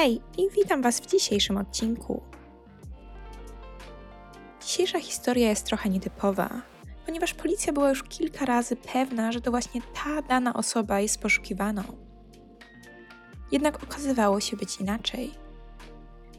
Hej i witam Was w dzisiejszym odcinku. Dzisiejsza historia jest trochę nietypowa, ponieważ policja była już kilka razy pewna, że to właśnie ta dana osoba jest poszukiwaną. Jednak okazywało się być inaczej.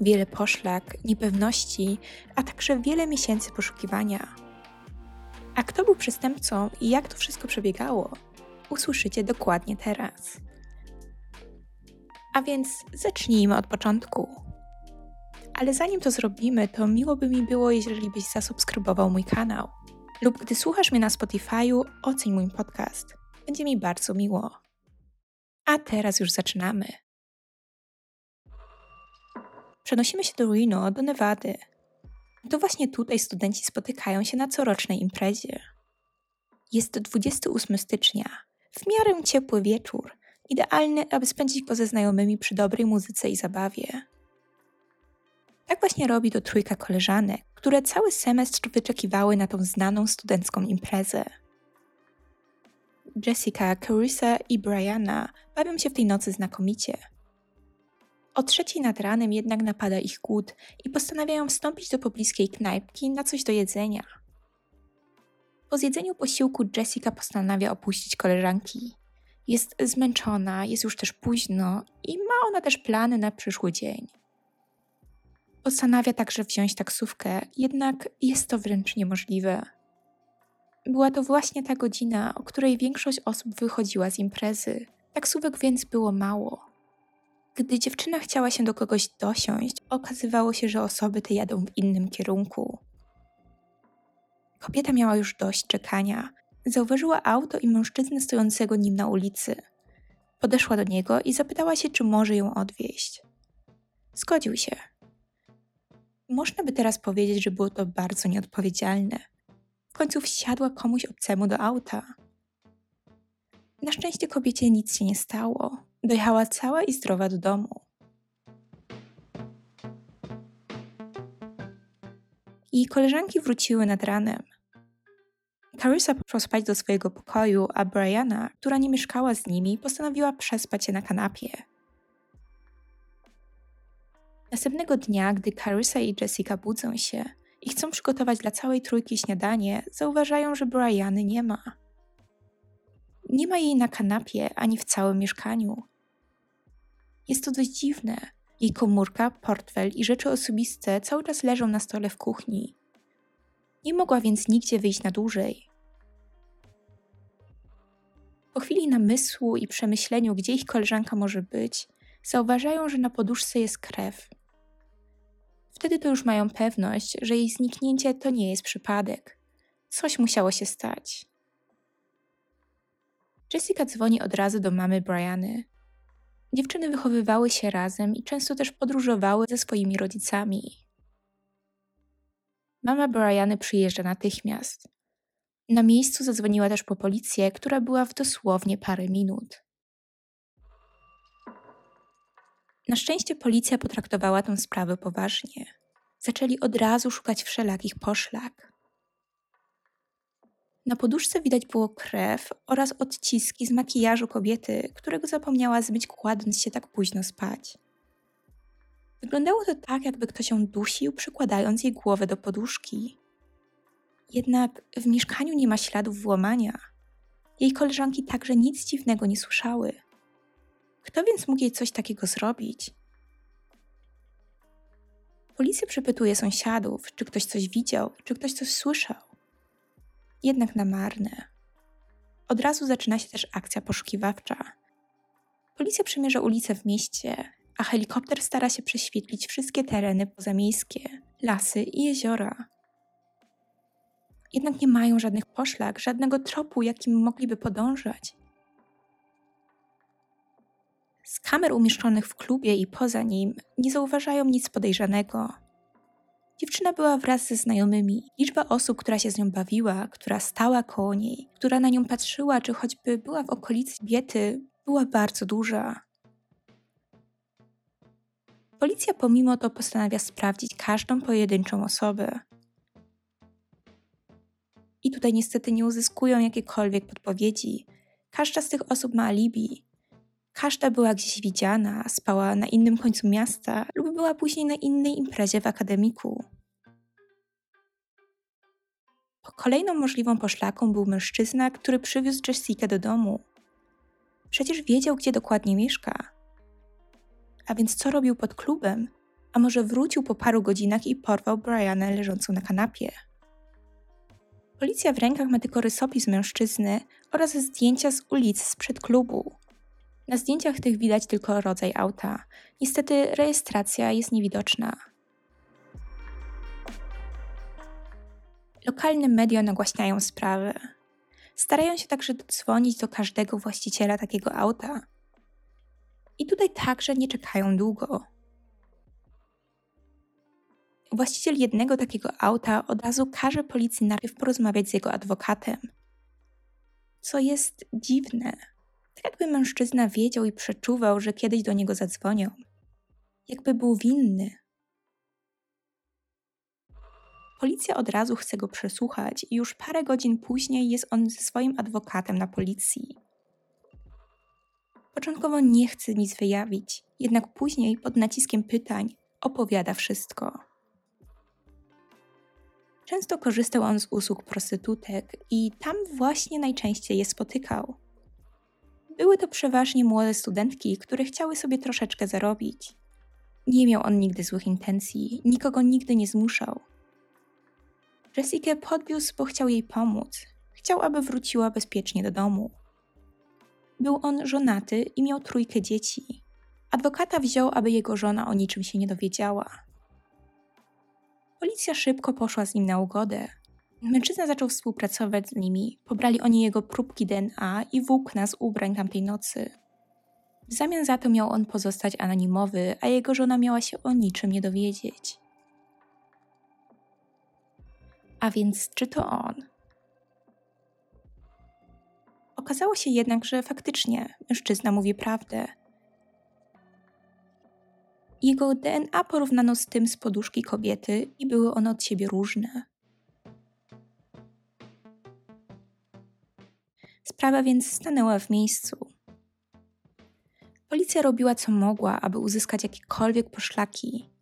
Wiele poszlak, niepewności, a także wiele miesięcy poszukiwania. A kto był przestępcą i jak to wszystko przebiegało, usłyszycie dokładnie teraz. A więc zacznijmy od początku. Ale zanim to zrobimy, to miło by mi było, jeżeli byś zasubskrybował mój kanał. Lub gdy słuchasz mnie na Spotify'u, oceń mój podcast. Będzie mi bardzo miło. A teraz już zaczynamy. Przenosimy się do Reno, do Nevady. To właśnie tutaj studenci spotykają się na corocznej imprezie. Jest to 28 stycznia, w miarę ciepły wieczór, idealny, aby spędzić go ze znajomymi przy dobrej muzyce i zabawie. Tak właśnie robi to trójka koleżanek, które cały semestr wyczekiwały na tą znaną studencką imprezę. Jessica, Carissa i Brianna bawią się w tej nocy znakomicie. O trzeciej nad ranem jednak napada ich głód i postanawiają wstąpić do pobliskiej knajpki na coś do jedzenia. Po zjedzeniu posiłku Jessica postanawia opuścić koleżanki. Jest zmęczona, jest już też późno i ma ona też plany na przyszły dzień. Postanawia także wziąć taksówkę, jednak jest to wręcz niemożliwe. Była to właśnie ta godzina, o której większość osób wychodziła z imprezy. Taksówek więc było mało. Gdy dziewczyna chciała się do kogoś dosiąść, okazywało się, że osoby te jadą w innym kierunku. Kobieta miała już dość czekania. Zauważyła auto i mężczyznę stojącego nim na ulicy. Podeszła do niego i zapytała się, czy może ją odwieźć. Zgodził się. Można by teraz powiedzieć, że było to bardzo nieodpowiedzialne. W końcu wsiadła komuś obcemu do auta. Na szczęście kobiecie nic się nie stało. Dojechała cała i zdrowa do domu. I koleżanki wróciły nad ranem. Carissa poszła spać do swojego pokoju, a Brianna, która nie mieszkała z nimi, postanowiła przespać się na kanapie. Następnego dnia, gdy Carissa i Jessica budzą się i chcą przygotować dla całej trójki śniadanie, zauważają, że Brianny nie ma. Nie ma jej na kanapie ani w całym mieszkaniu. Jest to dość dziwne. Jej komórka, portfel i rzeczy osobiste cały czas leżą na stole w kuchni. Nie mogła więc nigdzie wyjść na dłużej. Po chwili namysłu i przemyśleniu, gdzie ich koleżanka może być, zauważają, że na poduszce jest krew. Wtedy to już mają pewność, że jej zniknięcie to nie jest przypadek. Coś musiało się stać. Jessica dzwoni od razu do mamy Briany. Dziewczyny wychowywały się razem i często też podróżowały ze swoimi rodzicami. Mama Briany przyjeżdża natychmiast. Na miejscu zadzwoniła też po policję, która była w dosłownie parę minut. Na szczęście policja potraktowała tę sprawę poważnie. Zaczęli od razu szukać wszelakich poszlak. Na poduszce widać było krew oraz odciski z makijażu kobiety, którego zapomniała zmyć kładąc się tak późno spać. Wyglądało to tak, jakby ktoś ją dusił, przykładając jej głowę do poduszki. Jednak w mieszkaniu nie ma śladów włamania. Jej koleżanki także nic dziwnego nie słyszały. Kto więc mógł jej coś takiego zrobić? Policja przepytuje sąsiadów, czy ktoś coś widział, czy ktoś coś słyszał jednak na marne. Od razu zaczyna się też akcja poszukiwawcza. Policja przemierza ulice w mieście, a helikopter stara się prześwietlić wszystkie tereny pozamiejskie, lasy i jeziora. Jednak nie mają żadnych poszlak, żadnego tropu, jakim mogliby podążać. Z kamer umieszczonych w klubie i poza nim nie zauważają nic podejrzanego. Dziewczyna była wraz ze znajomymi. Liczba osób, która się z nią bawiła, która stała koło niej, która na nią patrzyła, czy choćby była w okolicy kobiety, była bardzo duża. Policja pomimo to postanawia sprawdzić każdą pojedynczą osobę. I tutaj niestety nie uzyskują jakiekolwiek podpowiedzi. Każda z tych osób ma alibi. Każda była gdzieś widziana, spała na innym końcu miasta lub była później na innej imprezie w akademiku. Kolejną możliwą poszlaką był mężczyzna, który przywiózł Jessica do domu. Przecież wiedział, gdzie dokładnie mieszka. A więc co robił pod klubem? A może wrócił po paru godzinach i porwał Brianę leżącą na kanapie? Policja w rękach ma tylko rysopis mężczyzny oraz zdjęcia z ulic sprzed klubu. Na zdjęciach tych widać tylko rodzaj auta. Niestety rejestracja jest niewidoczna. Lokalne media nagłaśniają sprawę. Starają się także dodzwonić do każdego właściciela takiego auta. I tutaj także nie czekają długo. Właściciel jednego takiego auta od razu każe policji najpierw porozmawiać z jego adwokatem. Co jest dziwne. Tak jakby mężczyzna wiedział i przeczuwał, że kiedyś do niego zadzwonią. Jakby był winny. Policja od razu chce go przesłuchać i już parę godzin później jest on ze swoim adwokatem na policji. Początkowo nie chce nic wyjawić, jednak później pod naciskiem pytań opowiada wszystko. Często korzystał on z usług prostytutek i tam właśnie najczęściej je spotykał. Były to przeważnie młode studentki, które chciały sobie troszeczkę zarobić. Nie miał on nigdy złych intencji, nikogo nigdy nie zmuszał. Jessica podwiózł, bo chciał jej pomóc. Chciał, aby wróciła bezpiecznie do domu. Był on żonaty i miał trójkę dzieci. Adwokata wziął, aby jego żona o niczym się nie dowiedziała. Policja szybko poszła z nim na ugodę. Mężczyzna zaczął współpracować z nimi. Pobrali oni jego próbki DNA i włókna z ubrań tamtej nocy. W zamian za to miał on pozostać anonimowy, a jego żona miała się o niczym nie dowiedzieć. A więc czy to on? Okazało się jednak, że faktycznie mężczyzna mówi prawdę. Jego DNA porównano z tym z poduszki kobiety i były one od siebie różne. Sprawa więc stanęła w miejscu. Policja robiła co mogła, aby uzyskać jakiekolwiek poszlaki,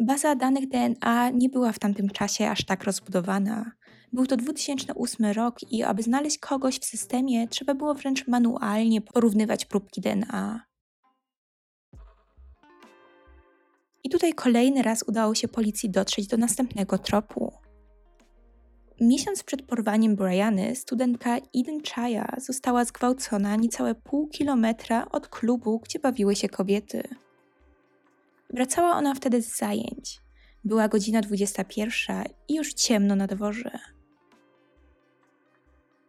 Baza danych DNA nie była w tamtym czasie aż tak rozbudowana. Był to 2008 rok i aby znaleźć kogoś w systemie, trzeba było wręcz manualnie porównywać próbki DNA. I tutaj kolejny raz udało się policji dotrzeć do następnego tropu. Miesiąc przed porwaniem Briany, studentka Eden Chaya została zgwałcona niecałe pół kilometra od klubu, gdzie bawiły się kobiety. Wracała ona wtedy z zajęć. Była godzina 21 i już ciemno na dworze.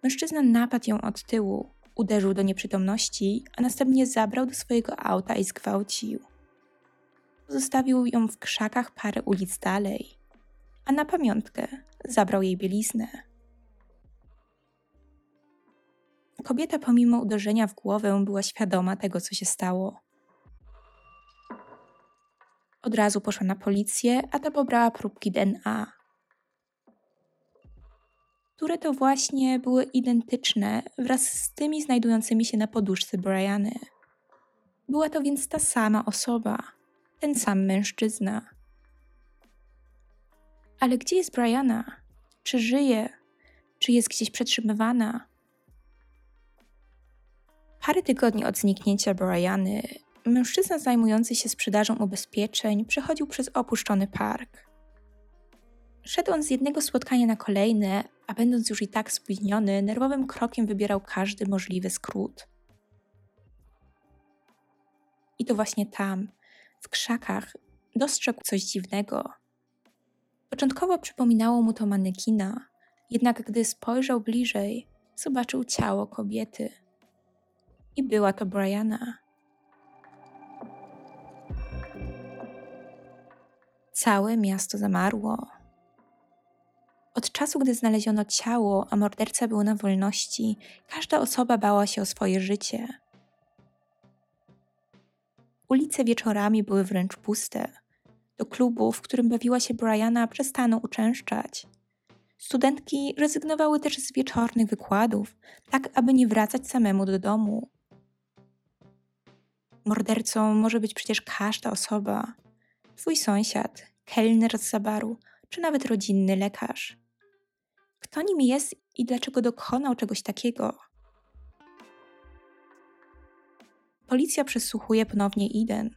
Mężczyzna napadł ją od tyłu, uderzył do nieprzytomności, a następnie zabrał do swojego auta i zgwałcił. Zostawił ją w krzakach parę ulic dalej, a na pamiątkę zabrał jej bieliznę. Kobieta, pomimo uderzenia w głowę, była świadoma tego, co się stało. Od razu poszła na policję, a ta pobrała próbki DNA, które to właśnie były identyczne wraz z tymi znajdującymi się na poduszce Briany. Była to więc ta sama osoba, ten sam mężczyzna. Ale gdzie jest Briana? Czy żyje? Czy jest gdzieś przetrzymywana? Parę tygodni od zniknięcia Briany Mężczyzna zajmujący się sprzedażą ubezpieczeń przechodził przez opuszczony park. Szedł on z jednego spotkania na kolejne, a będąc już i tak spóźniony, nerwowym krokiem wybierał każdy możliwy skrót. I to właśnie tam, w krzakach, dostrzegł coś dziwnego. Początkowo przypominało mu to manekina, jednak gdy spojrzał bliżej, zobaczył ciało kobiety. I była to Briana. Całe miasto zamarło. Od czasu, gdy znaleziono ciało, a morderca był na wolności, każda osoba bała się o swoje życie. Ulice wieczorami były wręcz puste. Do klubu, w którym bawiła się Briana, przestano uczęszczać. Studentki rezygnowały też z wieczornych wykładów, tak aby nie wracać samemu do domu. Mordercą może być przecież każda osoba. Twój sąsiad, kelner z zabaru, czy nawet rodzinny lekarz. Kto nim jest i dlaczego dokonał czegoś takiego? Policja przesłuchuje ponownie Eden.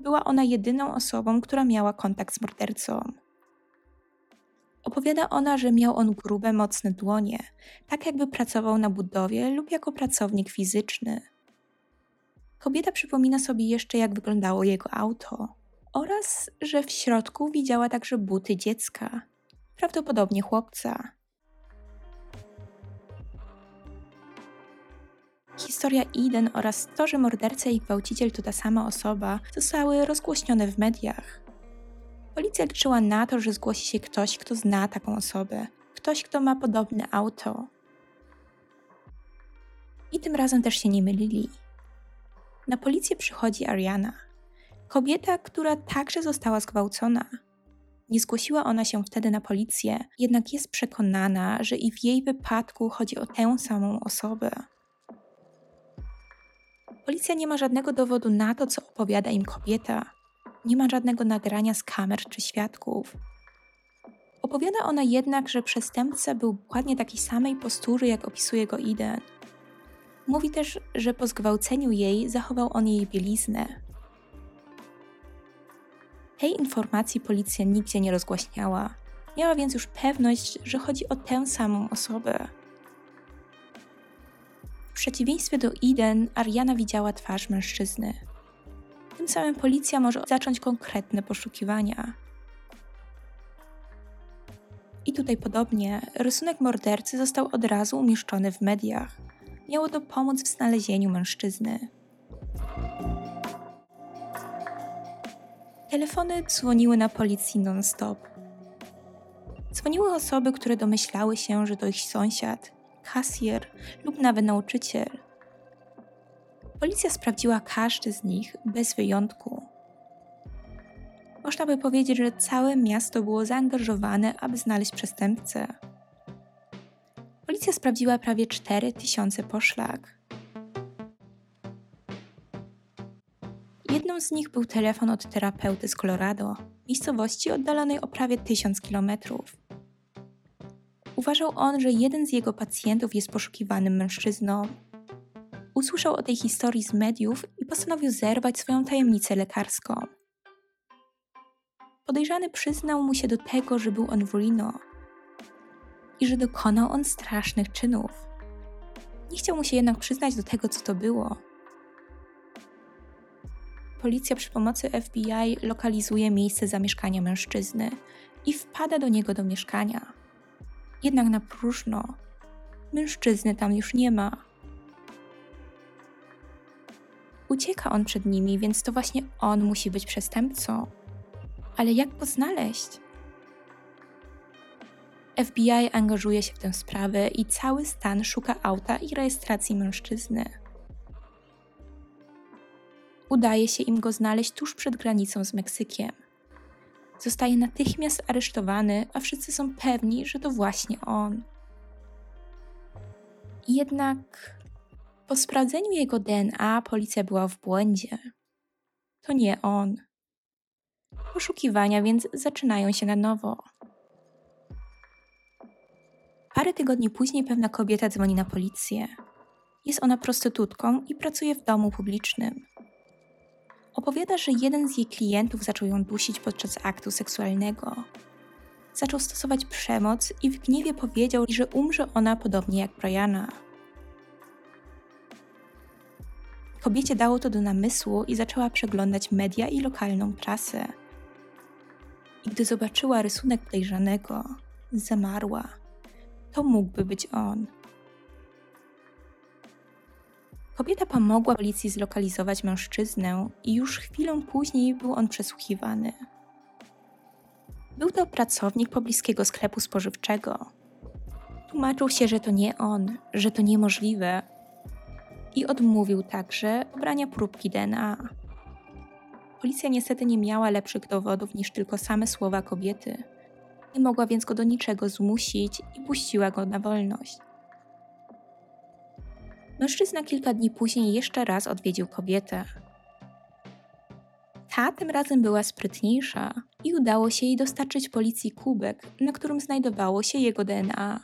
Była ona jedyną osobą, która miała kontakt z mordercą. Opowiada ona, że miał on grube, mocne dłonie, tak jakby pracował na budowie lub jako pracownik fizyczny. Kobieta przypomina sobie jeszcze, jak wyglądało jego auto, oraz że w środku widziała także buty dziecka, prawdopodobnie chłopca. Historia Eden oraz to, że morderca i gwałciciel to ta sama osoba, zostały rozgłośnione w mediach. Policja liczyła na to, że zgłosi się ktoś, kto zna taką osobę, ktoś, kto ma podobne auto. I tym razem też się nie mylili. Na policję przychodzi Ariana, kobieta, która także została zgwałcona. Nie zgłosiła ona się wtedy na policję, jednak jest przekonana, że i w jej wypadku chodzi o tę samą osobę. Policja nie ma żadnego dowodu na to, co opowiada im kobieta. Nie ma żadnego nagrania z kamer czy świadków. Opowiada ona jednak, że przestępca był dokładnie takiej samej postury, jak opisuje go Iden. Mówi też, że po zgwałceniu jej zachował on jej bieliznę. Tej informacji policja nigdzie nie rozgłaśniała. Miała więc już pewność, że chodzi o tę samą osobę. W przeciwieństwie do Eden, Ariana widziała twarz mężczyzny. Tym samym policja może zacząć konkretne poszukiwania. I tutaj podobnie, rysunek mordercy został od razu umieszczony w mediach. Miało to pomóc w znalezieniu mężczyzny. Telefony dzwoniły na policji non-stop. Dzwoniły osoby, które domyślały się, że to ich sąsiad, kasjer lub nawet nauczyciel. Policja sprawdziła każdy z nich bez wyjątku. Można by powiedzieć, że całe miasto było zaangażowane, aby znaleźć przestępcę. Policja sprawdziła prawie 4000 poszlak. Jedną z nich był telefon od terapeuty z Colorado, miejscowości oddalonej o prawie 1000 kilometrów. Uważał on, że jeden z jego pacjentów jest poszukiwanym mężczyzną. Usłyszał o tej historii z mediów i postanowił zerwać swoją tajemnicę lekarską. Podejrzany przyznał mu się do tego, że był on w Reno i że dokonał on strasznych czynów. Nie chciał mu się jednak przyznać do tego, co to było. Policja przy pomocy FBI lokalizuje miejsce zamieszkania mężczyzny i wpada do niego do mieszkania jednak na próżno. Mężczyzny tam już nie ma. Ucieka on przed nimi, więc to właśnie on musi być przestępcą. Ale jak go znaleźć? FBI angażuje się w tę sprawę i cały stan szuka auta i rejestracji mężczyzny. Udaje się im go znaleźć tuż przed granicą z Meksykiem zostaje natychmiast aresztowany, a wszyscy są pewni, że to właśnie on. Jednak po sprawdzeniu jego DNA policja była w błędzie. To nie on. Poszukiwania więc zaczynają się na nowo. Parę tygodni później pewna kobieta dzwoni na policję. Jest ona prostytutką i pracuje w domu publicznym. Opowiada, że jeden z jej klientów zaczął ją dusić podczas aktu seksualnego. Zaczął stosować przemoc i w gniewie powiedział, że umrze ona podobnie jak Briana. Kobiecie dało to do namysłu i zaczęła przeglądać media i lokalną prasę. I gdy zobaczyła rysunek podejrzanego, zamarła. To mógłby być on. Kobieta pomogła policji zlokalizować mężczyznę i już chwilę później był on przesłuchiwany. Był to pracownik pobliskiego sklepu spożywczego. Tłumaczył się, że to nie on, że to niemożliwe i odmówił także brania próbki DNA. Policja niestety nie miała lepszych dowodów niż tylko same słowa kobiety. Nie mogła więc go do niczego zmusić i puściła go na wolność. Mężczyzna kilka dni później jeszcze raz odwiedził kobietę. Ta tym razem była sprytniejsza i udało się jej dostarczyć policji kubek, na którym znajdowało się jego DNA.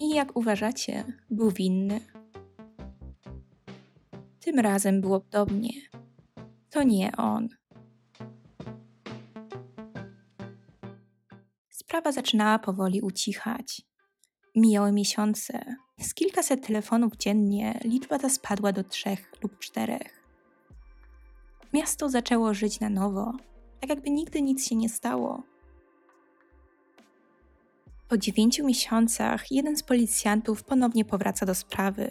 I jak uważacie, był winny? Tym razem było podobnie. To nie on. Sprawa zaczynała powoli ucichać. Mijały miesiące. Z kilkaset telefonów dziennie liczba ta spadła do trzech lub czterech. Miasto zaczęło żyć na nowo, tak jakby nigdy nic się nie stało. Po dziewięciu miesiącach jeden z policjantów ponownie powraca do sprawy.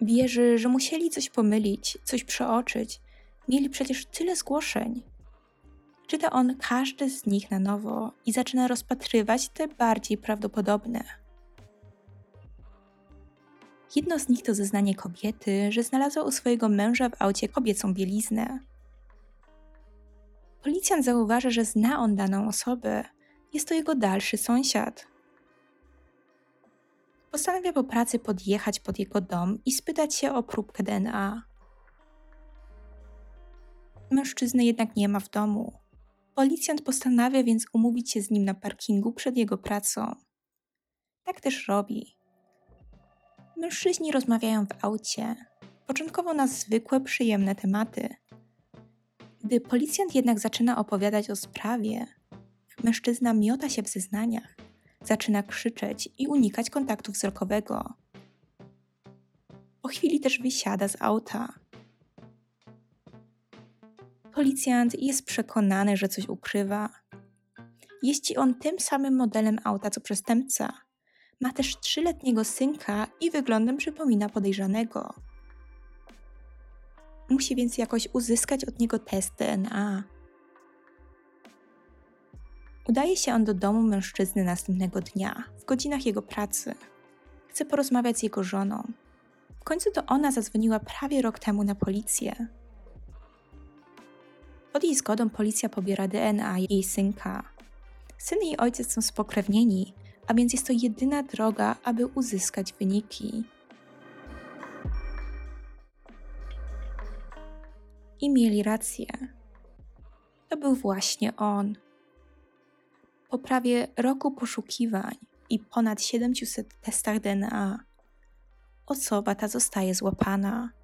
Wierzy, że musieli coś pomylić, coś przeoczyć. Mieli przecież tyle zgłoszeń. Czyta on każdy z nich na nowo i zaczyna rozpatrywać te bardziej prawdopodobne. Jedno z nich to zeznanie kobiety, że znalazła u swojego męża w aucie kobiecą bieliznę. Policjant zauważa, że zna on daną osobę. Jest to jego dalszy sąsiad. Postanawia po pracy podjechać pod jego dom i spytać się o próbkę DNA. Mężczyzny jednak nie ma w domu. Policjant postanawia więc umówić się z nim na parkingu przed jego pracą. Tak też robi. Mężczyźni rozmawiają w aucie, początkowo na zwykłe, przyjemne tematy. Gdy policjant jednak zaczyna opowiadać o sprawie, mężczyzna miota się w zeznaniach, zaczyna krzyczeć i unikać kontaktu wzrokowego. Po chwili też wysiada z auta. Policjant jest przekonany, że coś ukrywa. Jeździ on tym samym modelem auta co przestępca. Ma też trzyletniego synka i wyglądem przypomina podejrzanego. Musi więc jakoś uzyskać od niego test DNA. Udaje się on do domu mężczyzny następnego dnia, w godzinach jego pracy. Chce porozmawiać z jego żoną. W końcu to ona zadzwoniła prawie rok temu na policję. Pod jej zgodą policja pobiera DNA jej synka. Syn i ojciec są spokrewnieni, a więc jest to jedyna droga, aby uzyskać wyniki. I mieli rację. To był właśnie on. Po prawie roku poszukiwań i ponad 700 testach DNA, osoba ta zostaje złapana.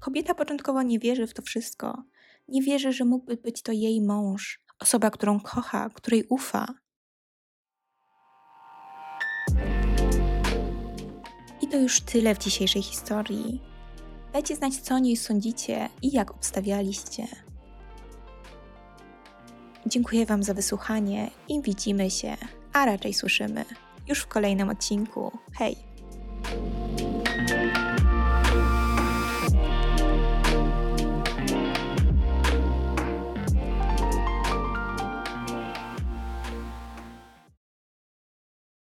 Kobieta początkowo nie wierzy w to wszystko. Nie wierzy, że mógłby być to jej mąż, osoba, którą kocha, której ufa. I to już tyle w dzisiejszej historii. Dajcie znać, co o niej sądzicie i jak obstawialiście. Dziękuję Wam za wysłuchanie i widzimy się, a raczej słyszymy, już w kolejnym odcinku. Hej!